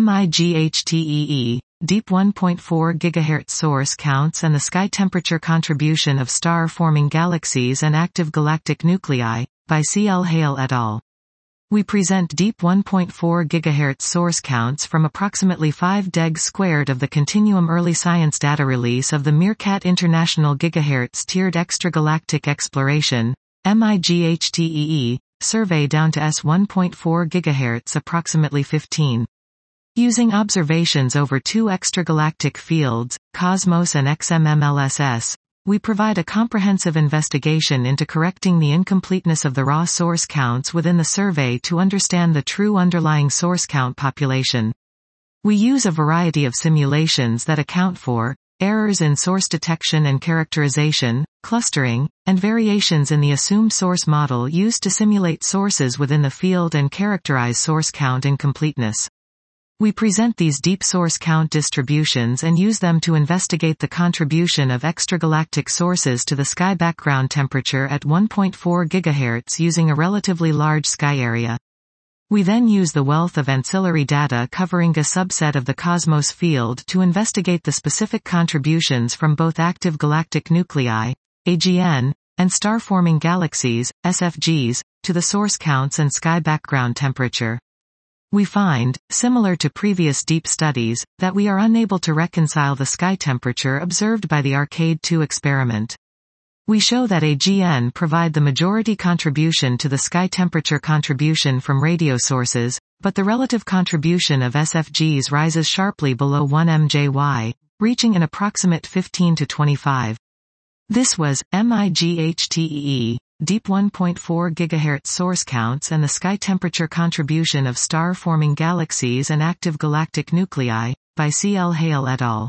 MIGHTEE, deep 1.4 GHz source counts and the sky temperature contribution of star-forming galaxies and active galactic nuclei, by C. L. Hale et al. We present deep 1.4 GHz source counts from approximately 5 deg squared of the Continuum Early Science data release of the MeerKAT International Gigahertz Tiered Extragalactic Exploration, MIGHTEE, survey down to S 1.4 GHz approximately 15. Using observations over two extragalactic fields, Cosmos and XMMLSS, we provide a comprehensive investigation into correcting the incompleteness of the raw source counts within the survey to understand the true underlying source count population. We use a variety of simulations that account for errors in source detection and characterization, clustering, and variations in the assumed source model used to simulate sources within the field and characterize source count incompleteness. We present these deep source count distributions and use them to investigate the contribution of extragalactic sources to the sky background temperature at 1.4 GHz using a relatively large sky area. We then use the wealth of ancillary data covering a subset of the cosmos field to investigate the specific contributions from both active galactic nuclei, AGN, and star-forming galaxies, SFGs, to the source counts and sky background temperature. We find, similar to previous deep studies, that we are unable to reconcile the sky temperature observed by the Arcade 2 experiment. We show that AGN provide the majority contribution to the sky temperature contribution from radio sources, but the relative contribution of SFGs rises sharply below 1 mJy, reaching an approximate 15 to 25. This was MIGHTEE, deep 1.4 GHz source counts and the sky temperature contribution of star-forming galaxies and active galactic nuclei, by C. L. Hale et al.